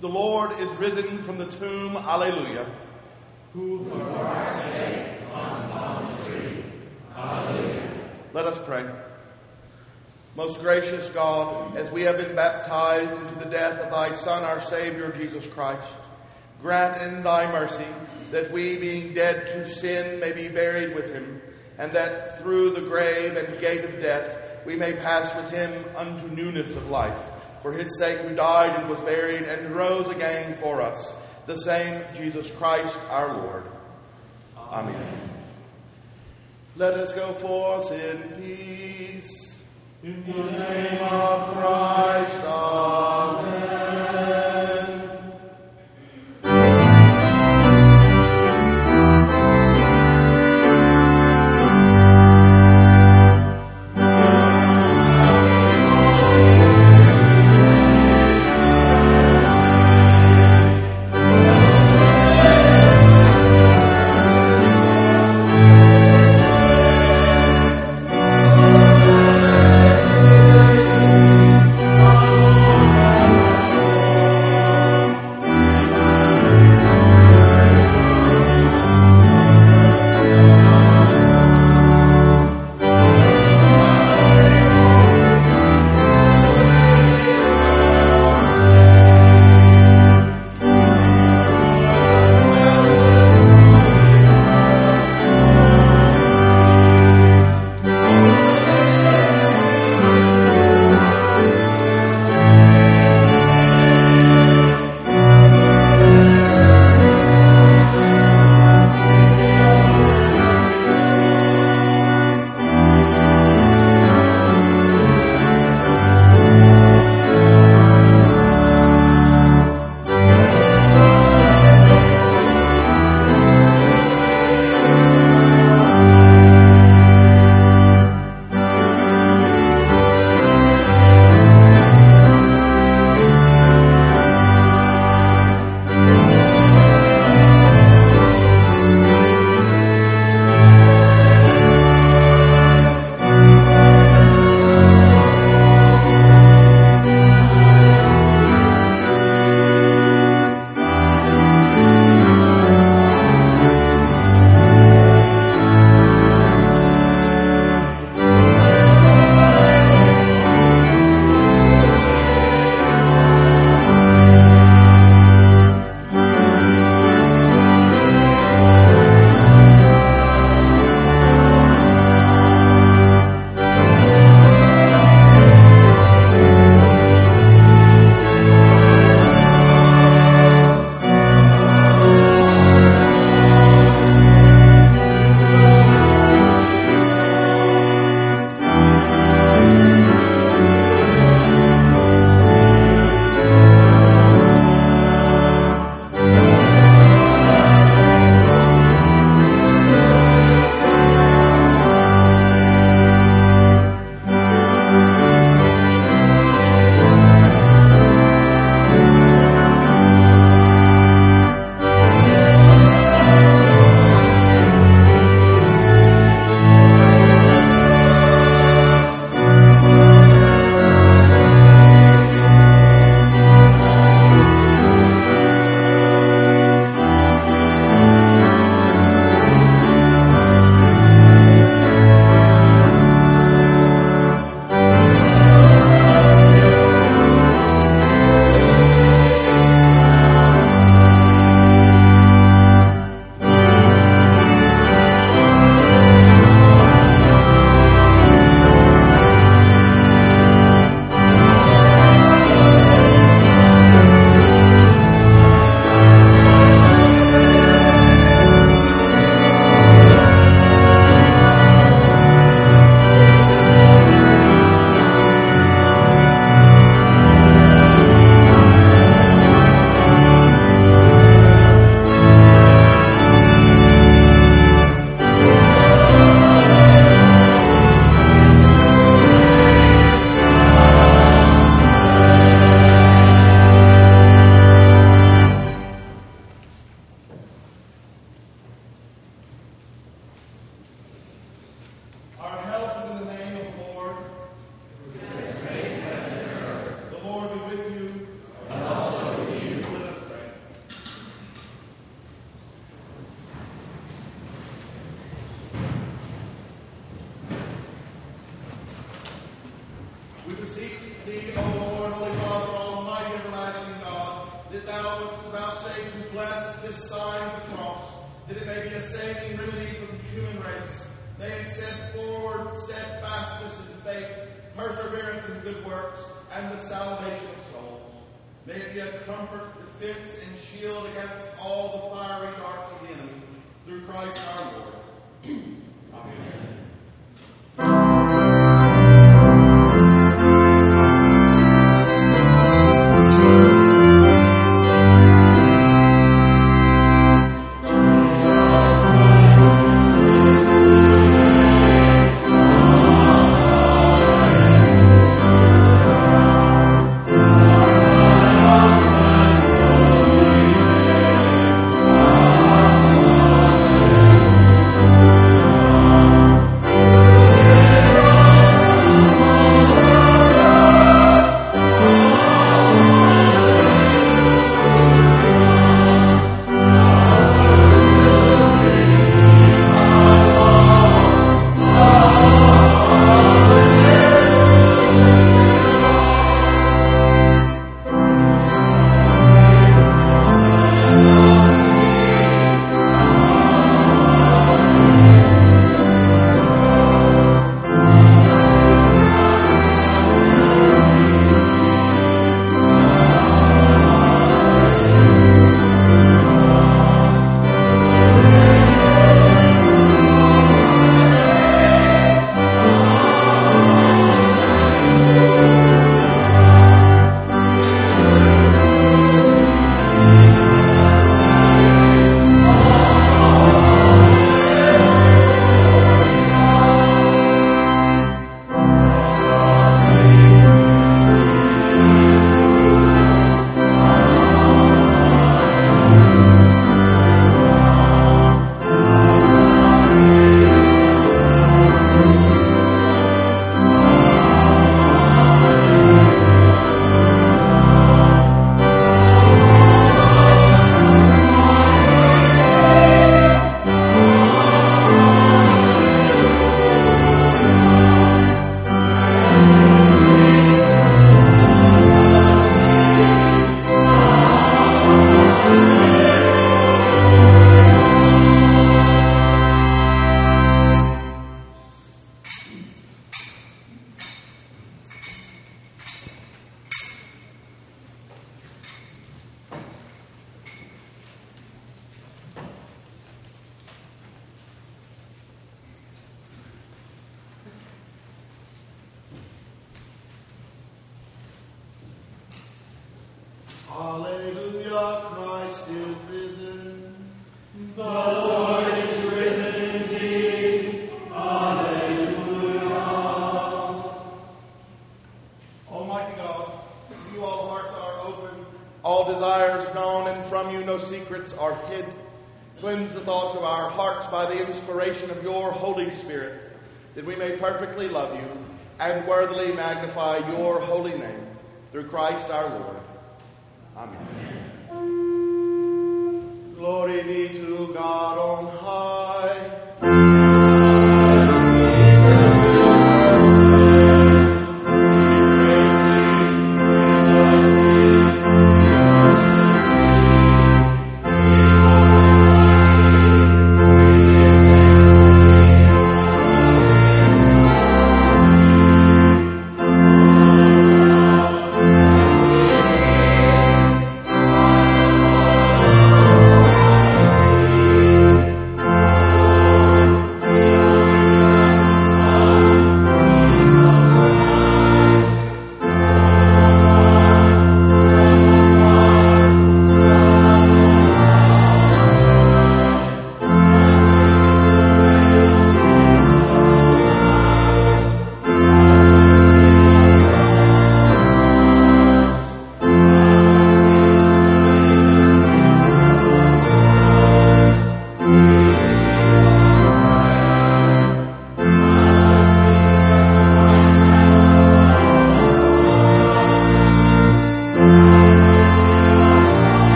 The Lord is risen from the tomb. Alleluia. Who for our sake on the tree. Alleluia. Let us pray. Most gracious God, as we have been baptized into the death of thy Son, our Savior, Jesus Christ, grant in thy mercy that we, being dead to sin, may be buried with him, and that through the grave and gate of death we may pass with him unto newness of life. For his sake who died and was buried and rose again for us, the same Jesus Christ our Lord. Amen. Let us go forth in peace. In the name of Christ, Amen.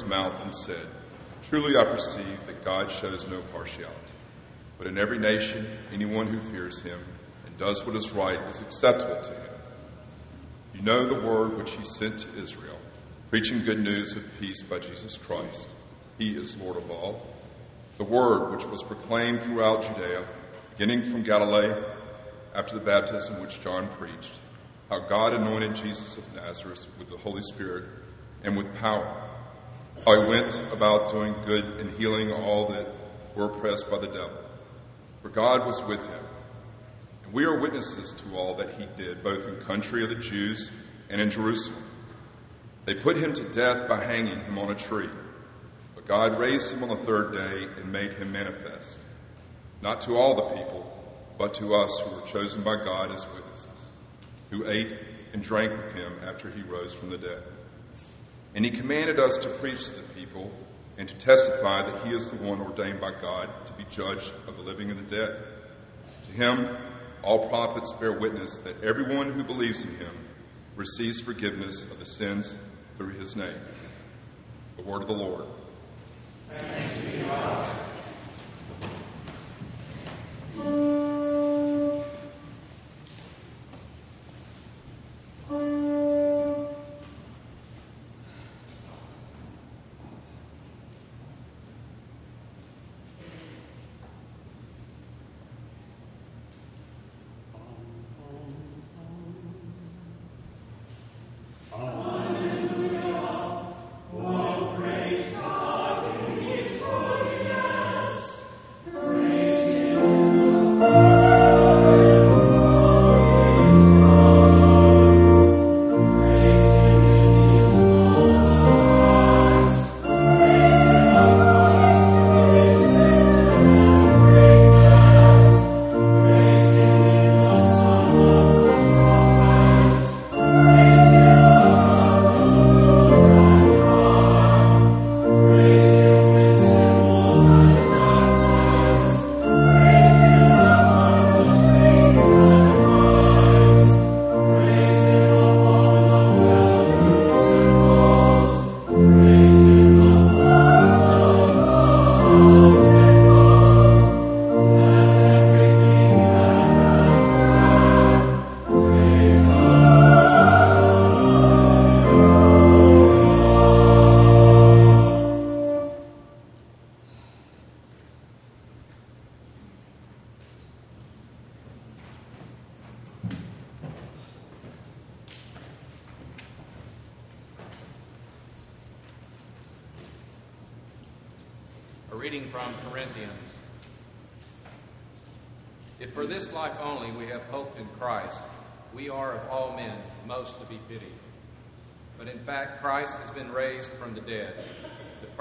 His mouth and said, Truly I perceive that God shows no partiality, but in every nation, anyone who fears him and does what is right is acceptable to him. You know the word which he sent to Israel, preaching good news of peace by Jesus Christ. He is Lord of all. The word which was proclaimed throughout Judea, beginning from Galilee, after the baptism which John preached, how God anointed Jesus of Nazareth with the Holy Spirit and with power. He went about doing good and healing all that were oppressed by the devil. For God was with him. And we are witnesses to all that he did, both in the country of the Jews and in Jerusalem. They put him to death by hanging him on a tree. But God raised him on the third day and made him manifest, not to all the people, but to us who were chosen by God as witnesses, who ate and drank with him after he rose from the dead. And he commanded us to preach to the people and to testify that he is the one ordained by God to be judge of the living and the dead. To him, all prophets bear witness that everyone who believes in him receives forgiveness of the sins through his name. The word of the Lord. A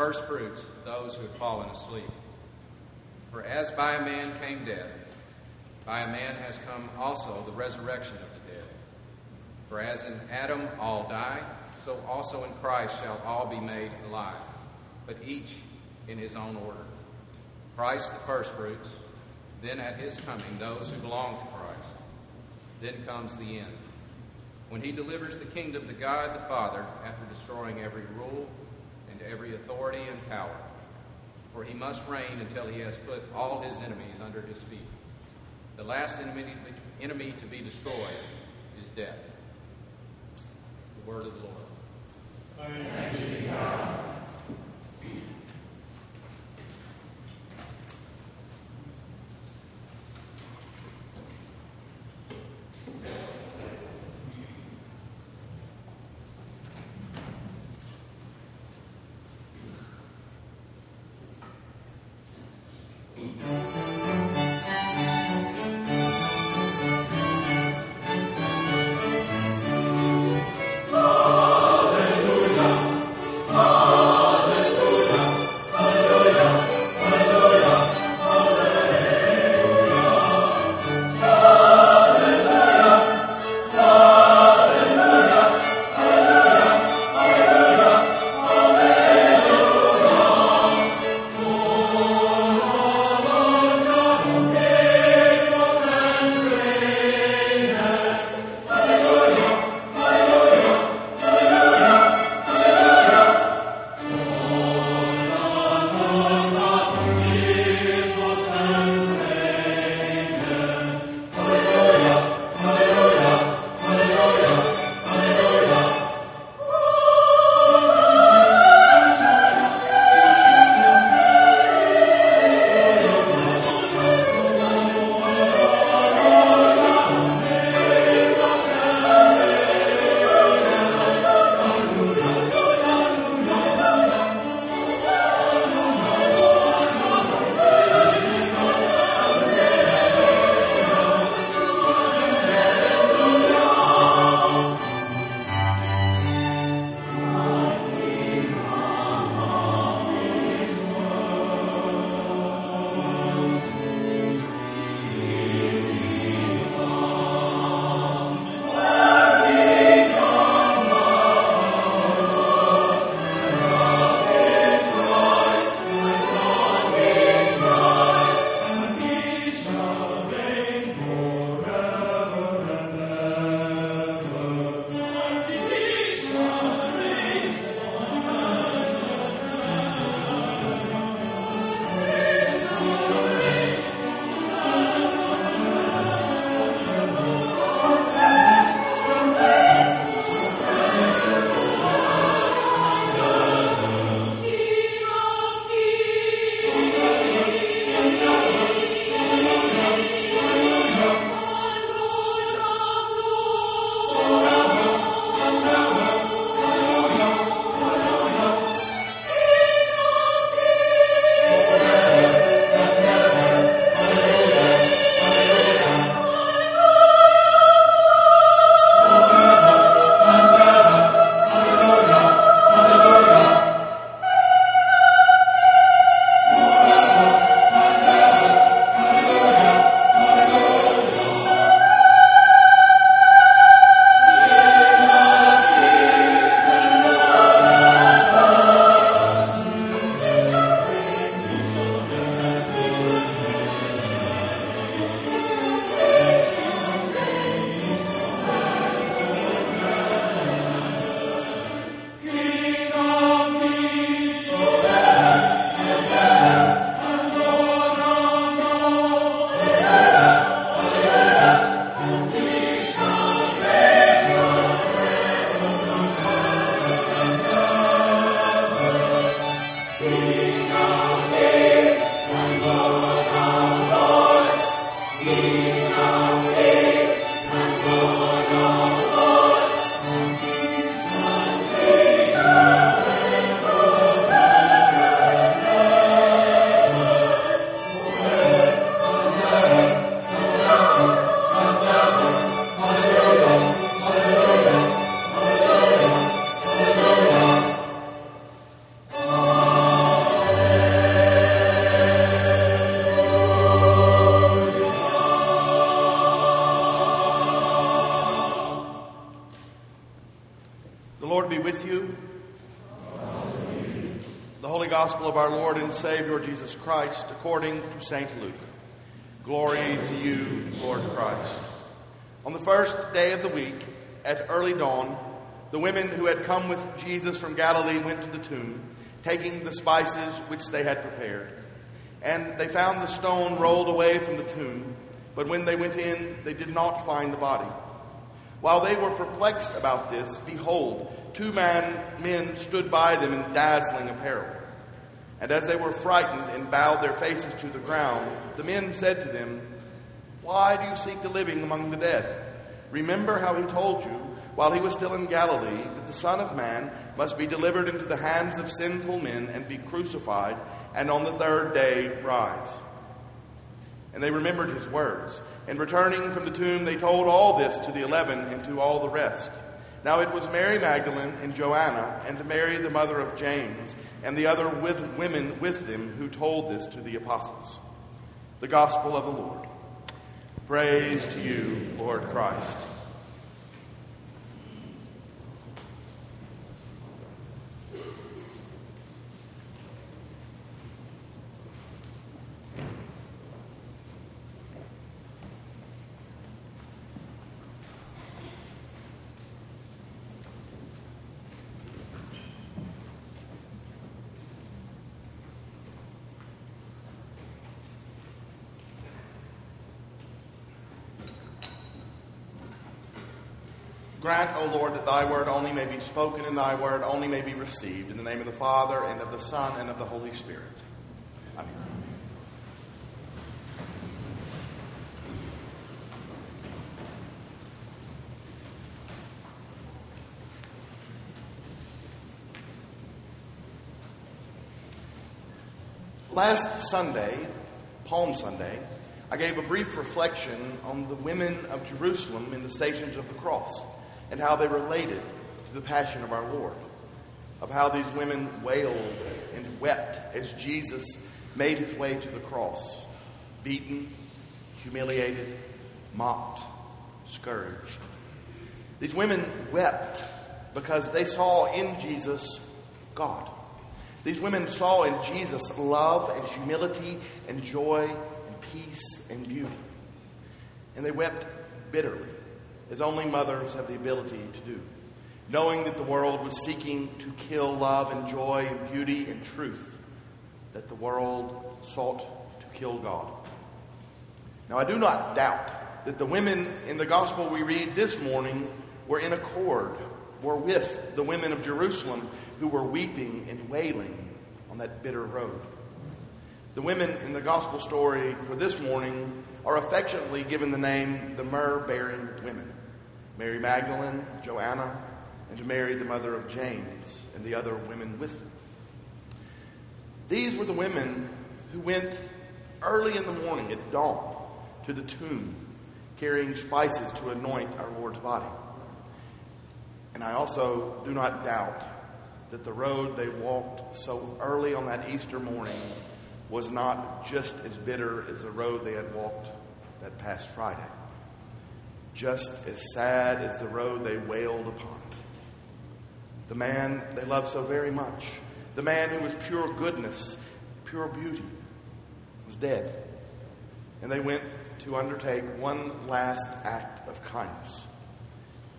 first fruits of those who have fallen asleep. For as by a man came death, by a man has come also the resurrection of the dead. For as in Adam all die, so also in Christ shall all be made alive, but each in his own order. Christ the firstfruits, then at his coming those who belong to Christ. Then comes the end, when he delivers the kingdom to God the Father after destroying every rule and every authority and power. for he must reign until he has put all his enemies under his feet. The last enemy, enemy to be destroyed is death. The word of the Lord. Thanks be God. Savior Jesus Christ according to St. Luke. Glory to you, Lord Christ. On the first day of the week, at early dawn, the women who had come with Jesus from Galilee went to the tomb taking the spices which they had prepared. And they found the stone rolled away from the tomb, but when they went in, they did not find the body. While they were perplexed about this, behold, two man, men stood by them in dazzling apparel. And as they were frightened and bowed their faces to the ground, the men said to them, Why do you seek the living among the dead? Remember how he told you, while he was still in Galilee, that the Son of Man must be delivered into the hands of sinful men and be crucified, and on the third day rise. And they remembered his words. And returning from the tomb, they told all this to the eleven and to all the rest. Now it was Mary Magdalene and Joanna and Mary the mother of James and the other with women with them who told this to the apostles. The gospel of the Lord. Praise to you, Lord Christ. Grant, O Lord, that thy word only may be spoken and thy word only may be received. In the name of the Father, and of the Son, and of the Holy Spirit. Amen. Last Sunday, Palm Sunday, I gave a brief reflection on the women of Jerusalem in the stations of the cross and how they related to the passion of our Lord, of how these women wailed and wept as Jesus made his way to the cross, beaten, humiliated, mocked, scourged. These women wept because they saw in Jesus God. These women saw in Jesus love and humility and joy and peace and beauty. And they wept bitterly as only mothers have the ability to do, knowing that the world was seeking to kill love and joy and beauty and truth, that the world sought to kill God. Now, I do not doubt that the women in the gospel we read this morning were in accord, were with the women of Jerusalem who were weeping and wailing on that bitter road. The women in the gospel story for this morning are affectionately given the name the myrrh bearing women. Mary Magdalene, Joanna, and Mary, the mother of James, and the other women with them. These were the women who went early in the morning at dawn to the tomb, carrying spices to anoint our Lord's body. And I also do not doubt that the road they walked so early on that Easter morning was not just as bitter as the road they had walked that past Friday just as sad as the road they wailed upon. The man they loved so very much, the man who was pure goodness, pure beauty, was dead. And they went to undertake one last act of kindness.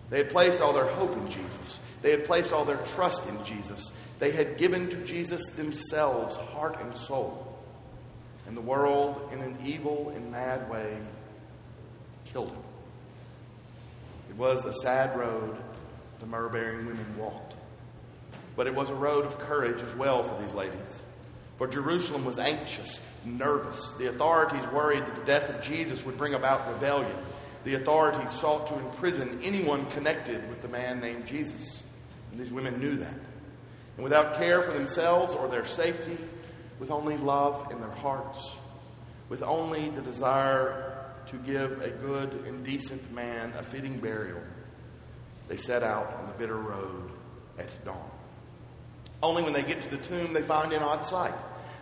They had placed all their hope in Jesus. They had placed all their trust in Jesus. They had given to Jesus themselves, heart and soul. And the world, in an evil and mad way, killed him was a sad road the myrrh bearing women walked. But it was a road of courage as well for these ladies. For Jerusalem was anxious, nervous. The authorities worried that the death of Jesus would bring about rebellion. The authorities sought to imprison anyone connected with the man named Jesus. And these women knew that. And without care for themselves or their safety, with only love in their hearts, with only the desire to give a good and decent man a fitting burial, they set out on the bitter road at dawn. Only when they get to the tomb, they find an odd sight.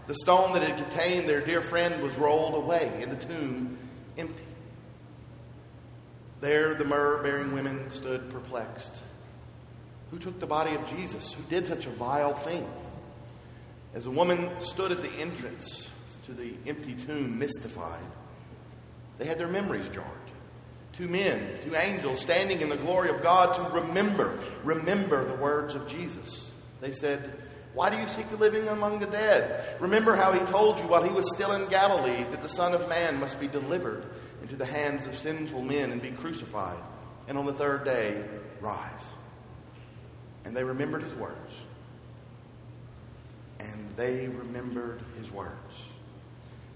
The stone that had contained their dear friend was rolled away, and the tomb empty. There, the myrrh bearing women stood perplexed. Who took the body of Jesus? Who did such a vile thing? As a woman stood at the entrance to the empty tomb, mystified, they had their memories jarred. Two men, two angels standing in the glory of God to remember, remember the words of Jesus. They said, Why do you seek the living among the dead? Remember how he told you while he was still in Galilee that the Son of Man must be delivered into the hands of sinful men and be crucified, and on the third day rise. And they remembered his words. And they remembered his words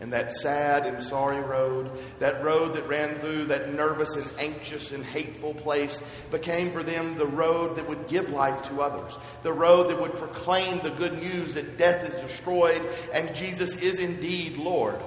and that sad and sorry road, that road that ran through that nervous and anxious and hateful place, became for them the road that would give life to others, the road that would proclaim the good news that death is destroyed and Jesus is indeed Lord.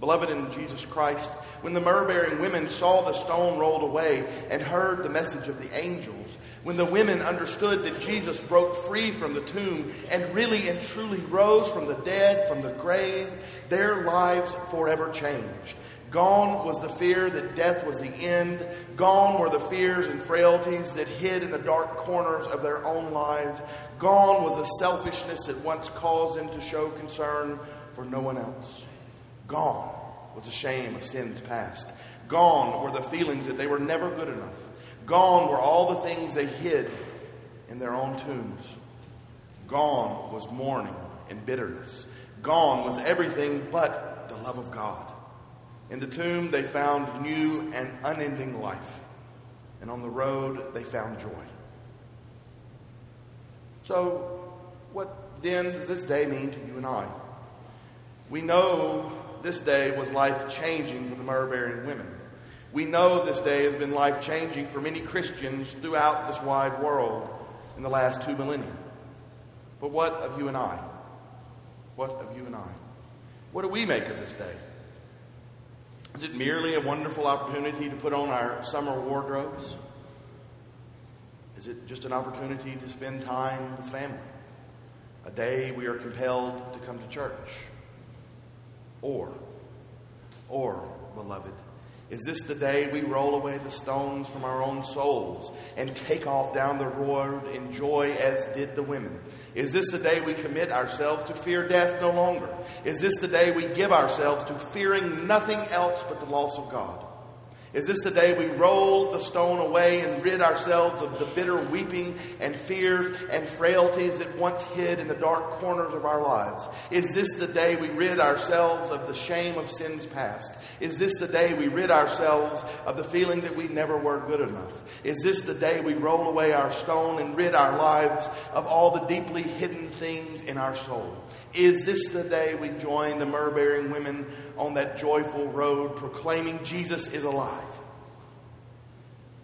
Beloved in Jesus Christ, when the myrrh bearing women saw the stone rolled away and heard the message of the angels, when the women understood that Jesus broke free from the tomb and really and truly rose from the dead, from the grave, their lives forever changed. Gone was the fear that death was the end. Gone were the fears and frailties that hid in the dark corners of their own lives. Gone was the selfishness that once caused them to show concern for no one else. Gone was the shame of sins past. Gone were the feelings that they were never good enough. Gone were all the things they hid in their own tombs. Gone was mourning and bitterness. Gone was everything but the love of God. In the tomb, they found new and unending life. And on the road, they found joy. So, what then does this day mean to you and I? We know this day was life changing for the bearing women. We know this day has been life changing for many Christians throughout this wide world in the last two millennia. But what of you and I? What of you and I? What do we make of this day? Is it merely a wonderful opportunity to put on our summer wardrobes? Is it just an opportunity to spend time with family? A day we are compelled to come to church? Or, or, beloved, is this the day we roll away the stones from our own souls and take off down the road in joy as did the women? Is this the day we commit ourselves to fear death no longer? Is this the day we give ourselves to fearing nothing else but the loss of God? Is this the day we roll the stone away and rid ourselves of the bitter weeping and fears and frailties that once hid in the dark corners of our lives? Is this the day we rid ourselves of the shame of sins past? Is this the day we rid ourselves of the feeling that we never were good enough? Is this the day we roll away our stone and rid our lives of all the deeply hidden things in our soul? Is this the day we join the myrrh bearing women on that joyful road proclaiming Jesus is alive?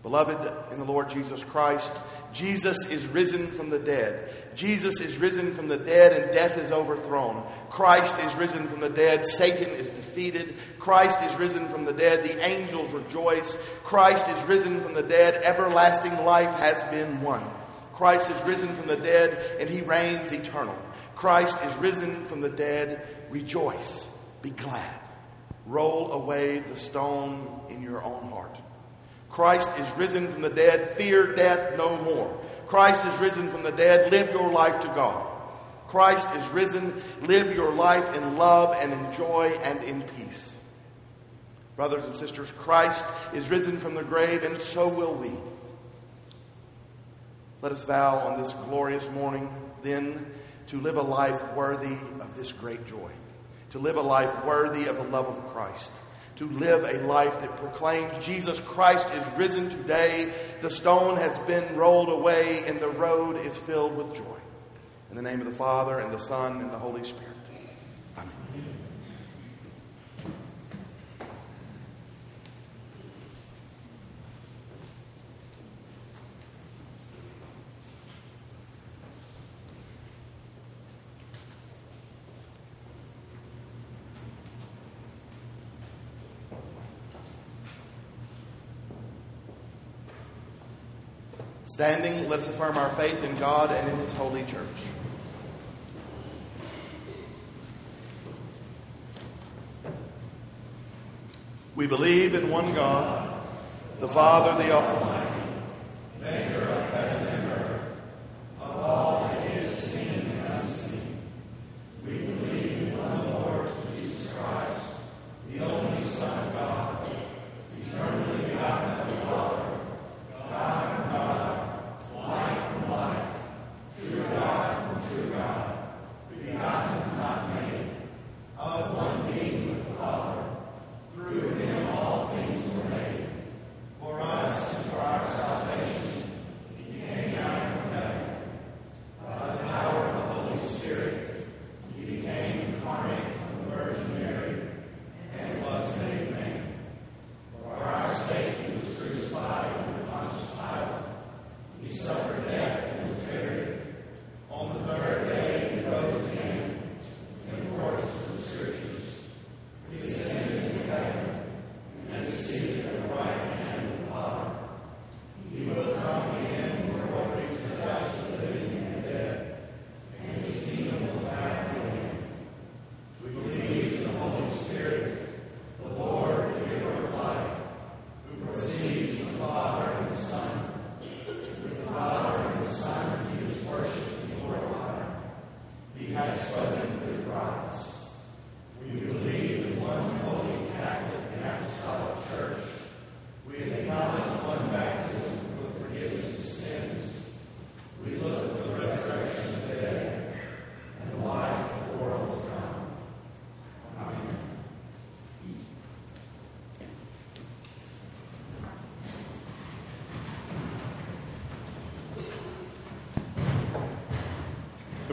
Beloved in the Lord Jesus Christ, Jesus is risen from the dead. Jesus is risen from the dead and death is overthrown. Christ is risen from the dead. Satan is defeated. Christ is risen from the dead. The angels rejoice. Christ is risen from the dead. Everlasting life has been won. Christ is risen from the dead and he reigns eternal. Christ is risen from the dead. Rejoice. Be glad. Roll away the stone in your own heart. Christ is risen from the dead. Fear death no more. Christ is risen from the dead. Live your life to God. Christ is risen. Live your life in love and in joy and in peace. Brothers and sisters, Christ is risen from the grave, and so will we. Let us vow on this glorious morning, then, to live a life worthy of this great joy, to live a life worthy of the love of Christ, to live a life that proclaims Jesus Christ is risen today, the stone has been rolled away, and the road is filled with joy. In the name of the Father, and the Son, and the Holy Spirit. Standing, let us affirm our faith in God and in His holy church. We believe in one God, the Father, the Almighty, maker of heaven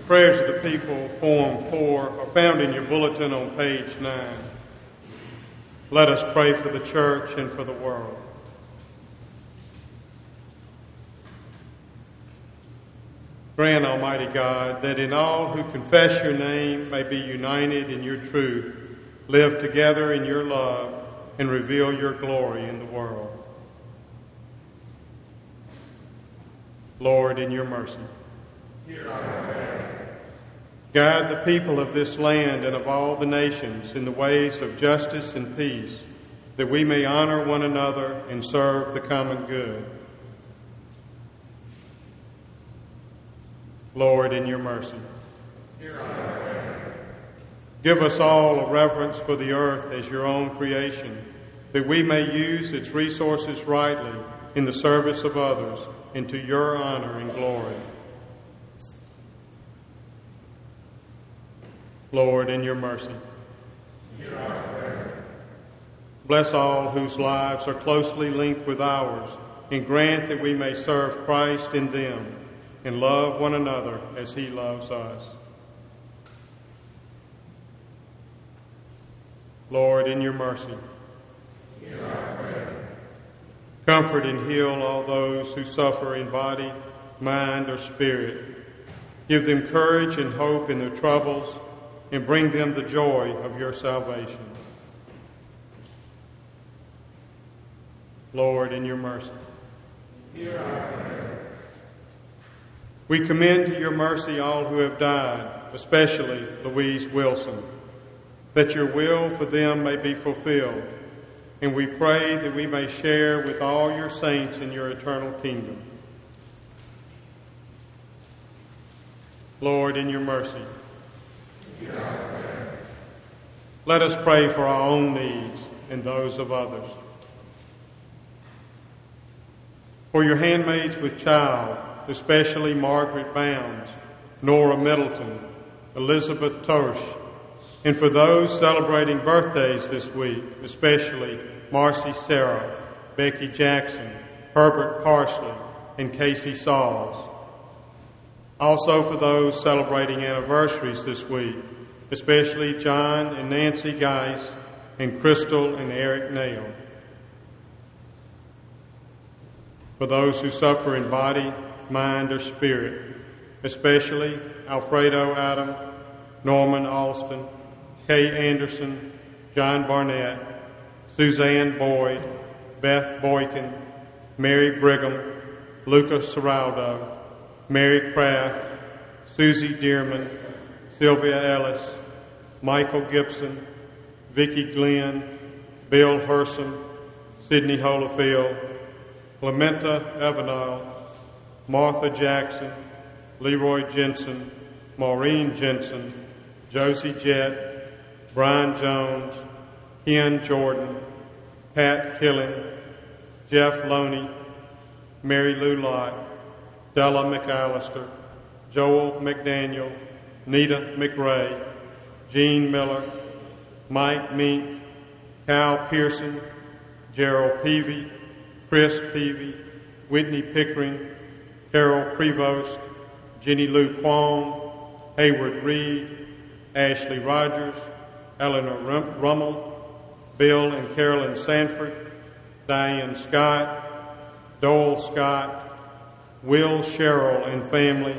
prayers of the people, Form 4, are found in your bulletin on page 9. Let us pray for the church and for the world. Grant, Almighty God, that in all who confess your name may be united in your truth, live together in your love, and reveal your glory in the world. Lord, in your mercy. Guide the people of this land and of all the nations in the ways of justice and peace, that we may honor one another and serve the common good. Lord, in your mercy. Give us all a reverence for the earth as your own creation, that we may use its resources rightly in the service of others and to your honor and glory. Lord, in your mercy. Bless all whose lives are closely linked with ours, and grant that we may serve Christ in them and love one another as he loves us. Lord, in your mercy. Comfort and heal all those who suffer in body, mind, or spirit. Give them courage and hope in their troubles, and bring them the joy of your salvation. Lord, in your mercy. We commend to your mercy all who have died, especially Louise Wilson, that your will for them may be fulfilled. And we pray that we may share with all your saints in your eternal kingdom. Lord, in your mercy. Let us pray for our own needs and those of others. For your handmaids with child, especially Margaret Bounds, Nora Middleton, Elizabeth Tosh, and for those celebrating birthdays this week, especially Marcy Sarah, Becky Jackson, Herbert Parsley, and Casey Sauls. Also for those celebrating anniversaries this week, especially John and Nancy Geis, and Crystal and Eric Nail. For those who suffer in body, mind, or spirit, especially Alfredo Adam, Norman Alston, Kay Anderson, John Barnett, Suzanne Boyd, Beth Boykin, Mary Brigham, Lucas Seraldo, Mary Kraft, Susie Dearman, Sylvia Ellis, Michael Gibson, Vicki Glenn, Bill Herson, Sidney Holofield, Clementa Evanile, Martha Jackson, Leroy Jensen, Maureen Jensen, Josie Jett, Brian Jones, Ken Jordan, Pat Killing, Jeff Loney, Mary Lou Lott, Della McAllister, Joel McDaniel, Nita McRae, Gene Miller, Mike Mink, Cal Pearson, Gerald Peavy, Chris Peavy, Whitney Pickering, Carol Prevost, Jenny Lou Quong, Hayward Reed, Ashley Rogers, Eleanor Rummel, Bill and Carolyn Sanford, Diane Scott, Doyle Scott, Will Sherrill and family,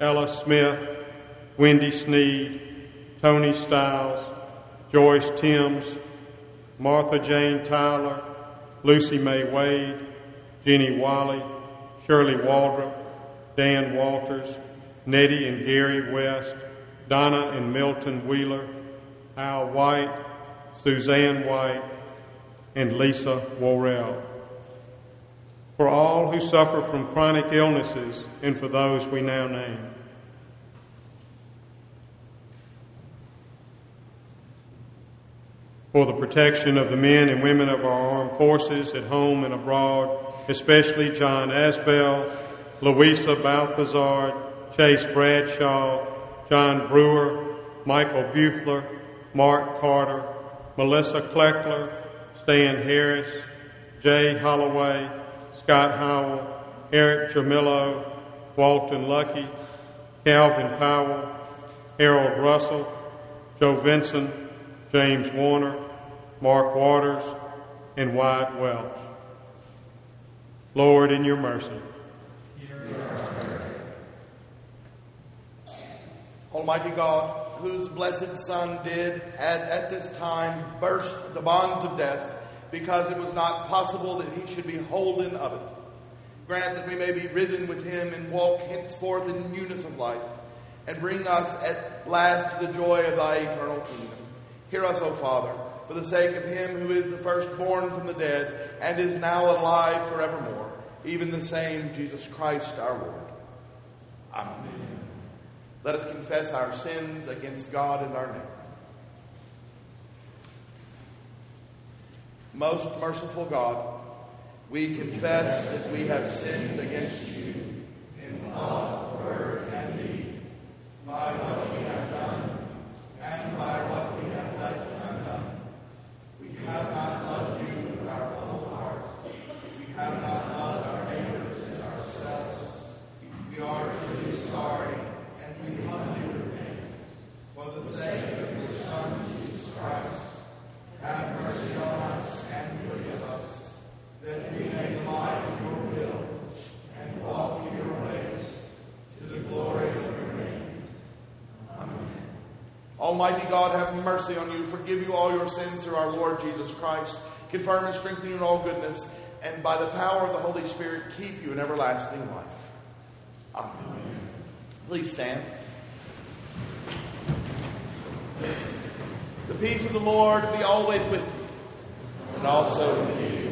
Ella Smith, Wendy Sneed, Tony Stiles, Joyce Timms, Martha Jane Tyler, Lucy Mae Wade, Jenny Wally, Shirley Waldrop, Dan Walters, Nettie and Gary West, Donna and Milton Wheeler, Al White, Suzanne White, and Lisa Worrell. For all who suffer from chronic illnesses and for those we now name. For the protection of the men and women of our armed forces at home and abroad, especially John Asbell, Louisa Balthazar, Chase Bradshaw, John Brewer, Michael Bufler, Mark Carter, Melissa Kleckler, Stan Harris, Jay Holloway, Scott Howell, Eric Jamillo, Walton Lucky, Calvin Powell, Harold Russell, Joe Vinson, James Warner, Mark Waters, and Wyatt Welch. Lord, in your mercy. Almighty God, whose blessed Son did, as at this time, burst the bonds of death, because it was not possible that he should be holden of it. Grant that we may be risen with him and walk henceforth in newness of life, and bring us at last to the joy of thy eternal kingdom. Hear us, O Father, for the sake of him who is the firstborn from the dead, and is now alive forevermore, even the same Jesus Christ our Lord. Amen. Let us confess our sins against God and our neighbor. Most merciful God, we confess that we have sinned against you in thought, word, and deed, by what we have done and by what we have left undone. We have not loved you with our whole heart. We have not loved our neighbors as ourselves. We are truly sorry and we humbly repent. For the sake of your Son, Jesus Christ, have mercy on us and forgive us, that we may lie to your will and walk in your ways to the glory of your name. Amen. Almighty God, have mercy on you, forgive you all your sins through our Lord Jesus Christ, confirm and strengthen you in all goodness, and by the power of the Holy Spirit, keep you in everlasting life. Amen. Please stand. The peace of the Lord be always with you, and also with you.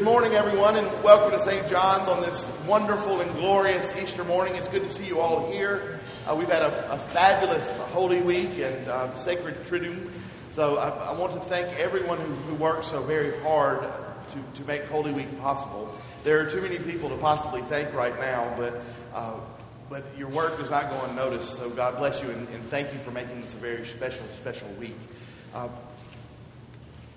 Good morning, everyone, and welcome to St. John's on this wonderful and glorious Easter morning. It's good to see you all here. Uh, we've had a, a, fabulous Holy Week and uh, Sacred Triduum. So I, I, want to thank everyone who, who worked so very hard to, to make Holy Week possible. There are too many people to possibly thank right now, but uh, but your work does not go unnoticed. So God bless you and, and thank you for making this a very special, special week.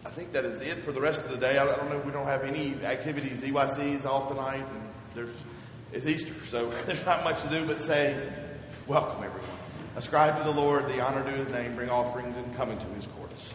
I think that is it for the rest of the day. I don't know. We don't have any activities. EYC is off tonight, and there's it's Easter, so there's not much to do but say, "Welcome, everyone. Ascribe to the Lord the honor to His name. Bring offerings and come into His courts."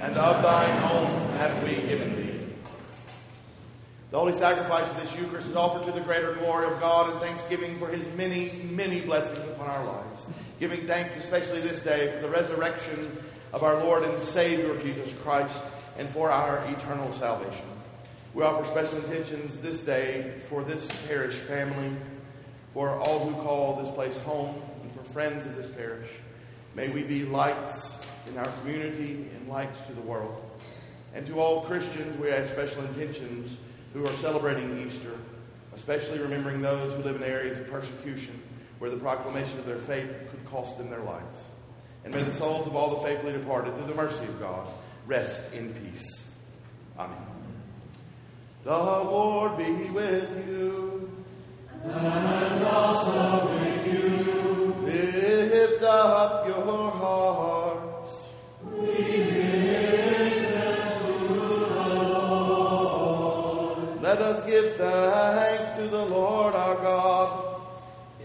And of thine own have we given thee. The holy sacrifice of this Eucharist is offered to the greater glory of God and thanksgiving for his many, many blessings upon our lives. Giving thanks especially this day for the resurrection of our Lord and Savior Jesus Christ and for our eternal salvation. We offer special intentions this day for this parish family, for all who call this place home, and for friends of this parish. May we be lights in our community and lights to the world. And to all Christians, we ask special intentions who are celebrating Easter, especially remembering those who live in areas of persecution where the proclamation of their faith could cost them their lives. And may the souls of all the faithfully departed, through the mercy of God, rest in peace. Amen. The Lord be with you. And also with you. Lift up your hearts. Us give thanks to the Lord our God.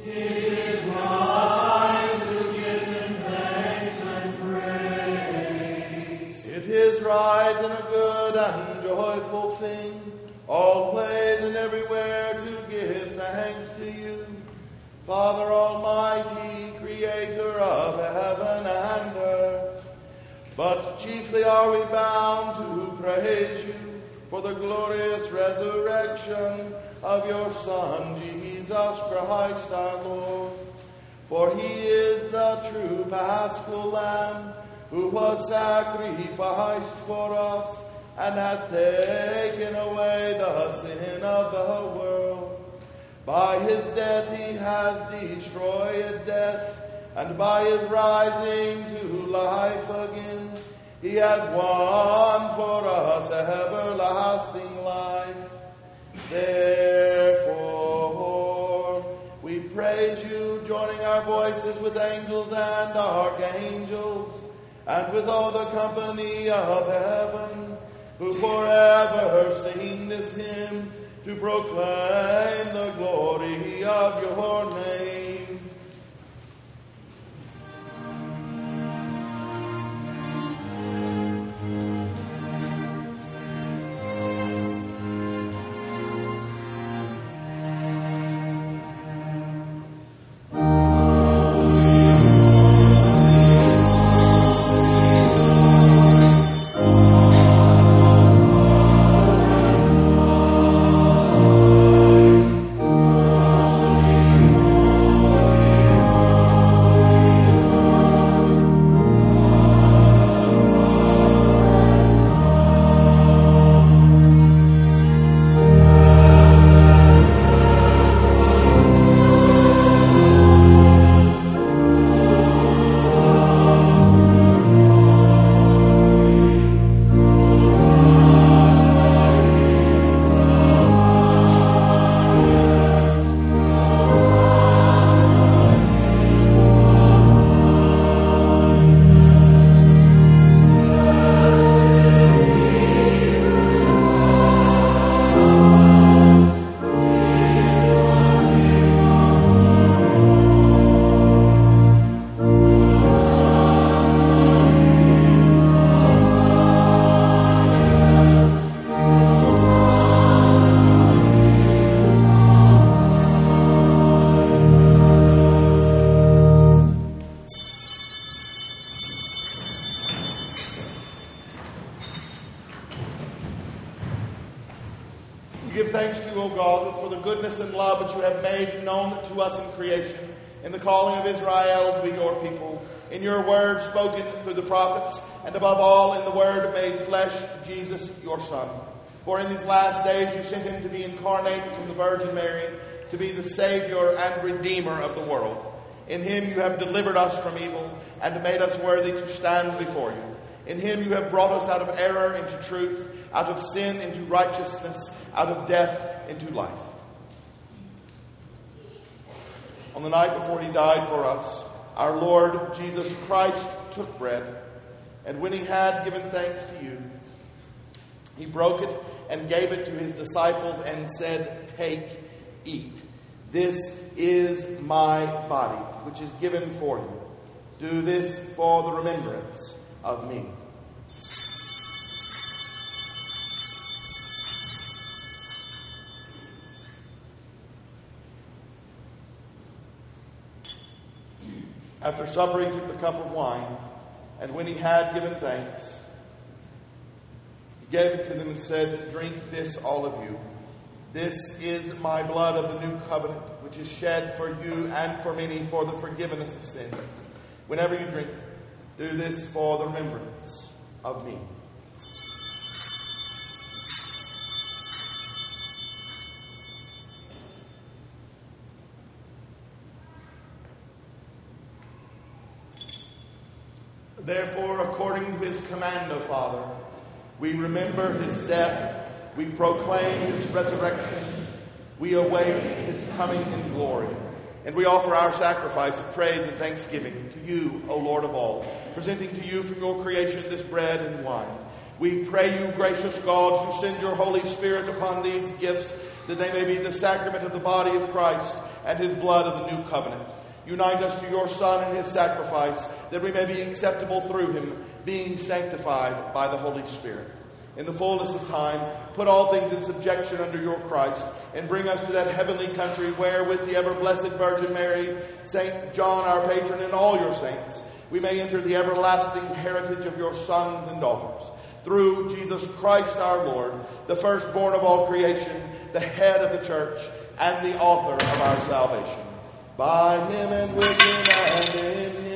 It is right to give him thanks and praise. It is right and a good and joyful thing, always and everywhere to give thanks to you, Father Almighty, creator of heaven and earth. But chiefly are we bound to praise you for the glorious resurrection of your Son, Jesus Christ our Lord. For he is the true paschal lamb who was sacrificed for us and hath taken away the sin of the world. By his death he has destroyed death, and by his rising to life again, he has won for us everlasting life. Therefore, we praise you, joining our voices with angels and archangels, and with all the company of heaven, who forever sing this hymn to proclaim the glory of your name. Son. For in these last days you sent him to be incarnate from the Virgin Mary, to be the Savior and Redeemer of the world. In him you have delivered us from evil and made us worthy to stand before you. In him you have brought us out of error into truth, out of sin into righteousness, out of death into life. On the night before he died for us, our Lord Jesus Christ took bread, and when he had given thanks to you, he broke it and gave it to his disciples and said, Take, eat. This is my body, which is given for you. Do this for the remembrance of me. After supper, he took the cup of wine, and when he had given thanks, gave it to them and said, Drink this, all of you. This is my blood of the new covenant, which is shed for you and for many for the forgiveness of sins. Whenever you drink it, do this for the remembrance of me. Therefore, according to his command, O Father, we remember his death, we proclaim his resurrection, we await his coming in glory. And we offer our sacrifice of praise and thanksgiving to you, O Lord of all, presenting to you from your creation this bread and wine. We pray you, gracious God, to send your Holy Spirit upon these gifts, that they may be the sacrament of the body of Christ and his blood of the new covenant. Unite us to your Son and his sacrifice, that we may be acceptable through him, being sanctified by the Holy Spirit. In the fullness of time, put all things in subjection under your Christ, and bring us to that heavenly country where, with the ever blessed Virgin Mary, Saint John our patron, and all your saints, we may enter the everlasting heritage of your sons and daughters. Through Jesus Christ our Lord, the firstborn of all creation, the head of the church, and the author of our salvation. By him and with him and in him,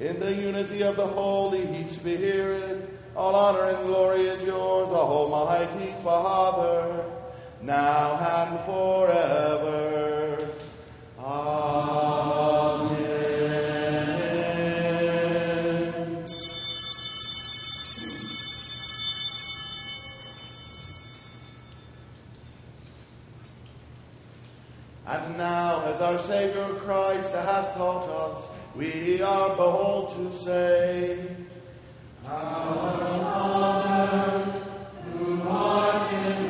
in the unity of the Holy Spirit, all honor and glory is yours, Almighty Father, now and forever. Amen. And now, as our Savior Christ hath taught us, we are bold to say, Our Father, who art in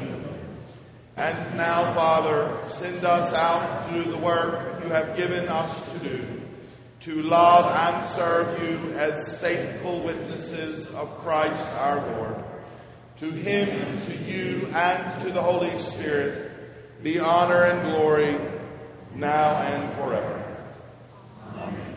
And now, Father, send us out to do the work you have given us to do, to love and serve you as faithful witnesses of Christ our Lord. To him, to you, and to the Holy Spirit be honor and glory now and forever. Amen.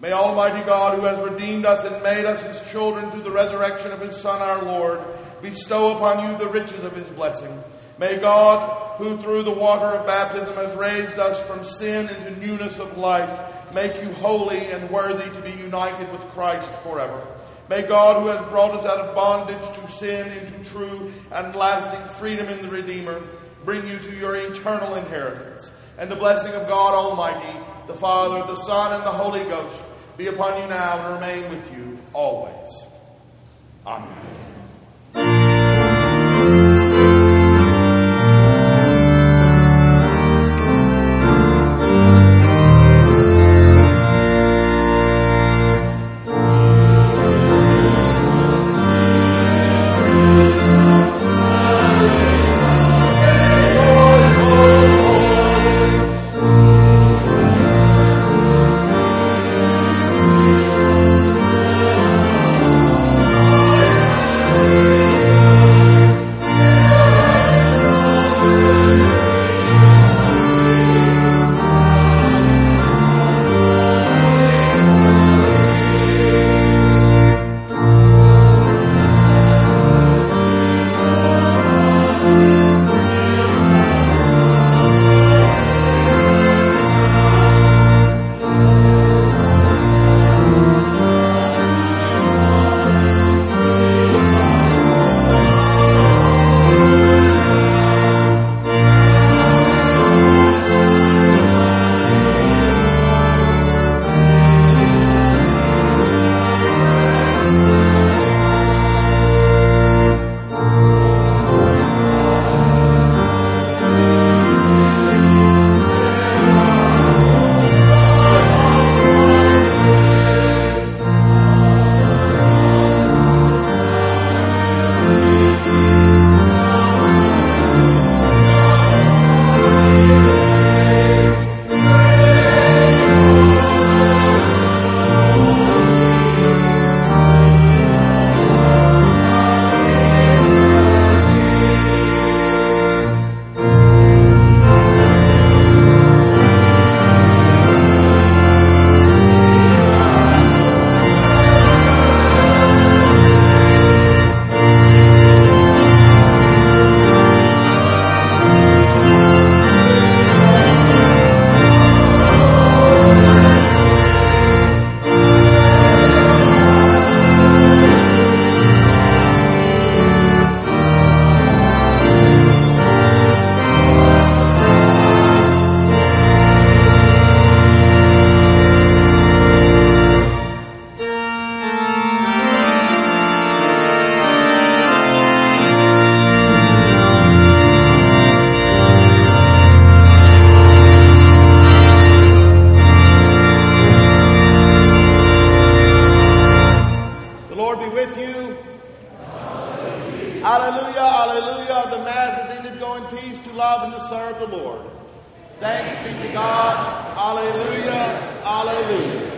May Almighty God, who has redeemed us and made us his children through the resurrection of his Son, our Lord, bestow upon you the riches of his blessing. May God, who through the water of baptism has raised us from sin into newness of life, make you holy and worthy to be united with Christ forever. May God, who has brought us out of bondage to sin into true and lasting freedom in the Redeemer, bring you to your eternal inheritance. And the blessing of God Almighty, the Father, the Son, and the Holy Ghost be upon you now and remain with you always. Amen. Love and to serve the Lord. Thanks be to God. Hallelujah, hallelujah.